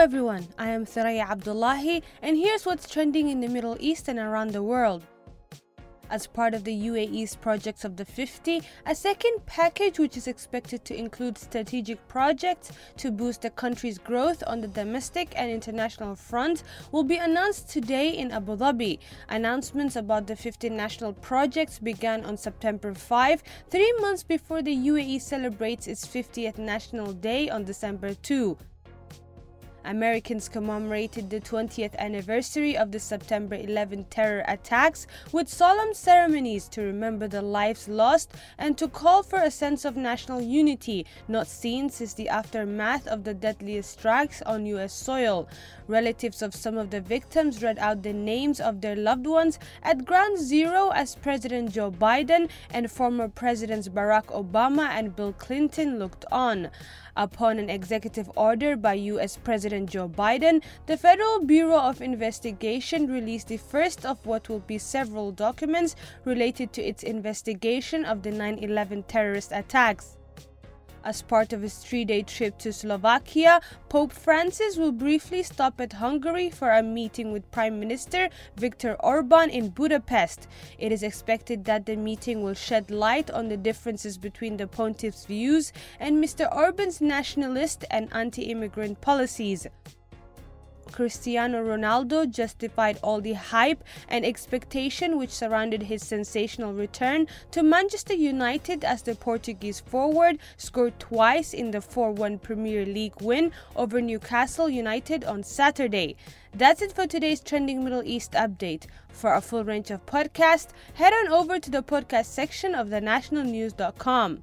everyone, I am Thuraya Abdullahi and here's what's trending in the Middle East and around the world. As part of the UAE's Projects of the 50, a second package which is expected to include strategic projects to boost the country's growth on the domestic and international front will be announced today in Abu Dhabi. Announcements about the 50 national projects began on September 5, three months before the UAE celebrates its 50th National Day on December 2. Americans commemorated the 20th anniversary of the September 11 terror attacks with solemn ceremonies to remember the lives lost and to call for a sense of national unity not seen since the aftermath of the deadliest strikes on U.S. soil. Relatives of some of the victims read out the names of their loved ones at ground zero as President Joe Biden and former Presidents Barack Obama and Bill Clinton looked on. Upon an executive order by U.S. President Joe Biden, the Federal Bureau of Investigation released the first of what will be several documents related to its investigation of the 9 11 terrorist attacks. As part of his three day trip to Slovakia, Pope Francis will briefly stop at Hungary for a meeting with Prime Minister Viktor Orban in Budapest. It is expected that the meeting will shed light on the differences between the pontiff's views and Mr. Orban's nationalist and anti immigrant policies. Cristiano Ronaldo justified all the hype and expectation which surrounded his sensational return to Manchester United as the Portuguese forward scored twice in the 4 1 Premier League win over Newcastle United on Saturday. That's it for today's Trending Middle East update. For a full range of podcasts, head on over to the podcast section of thenationalnews.com.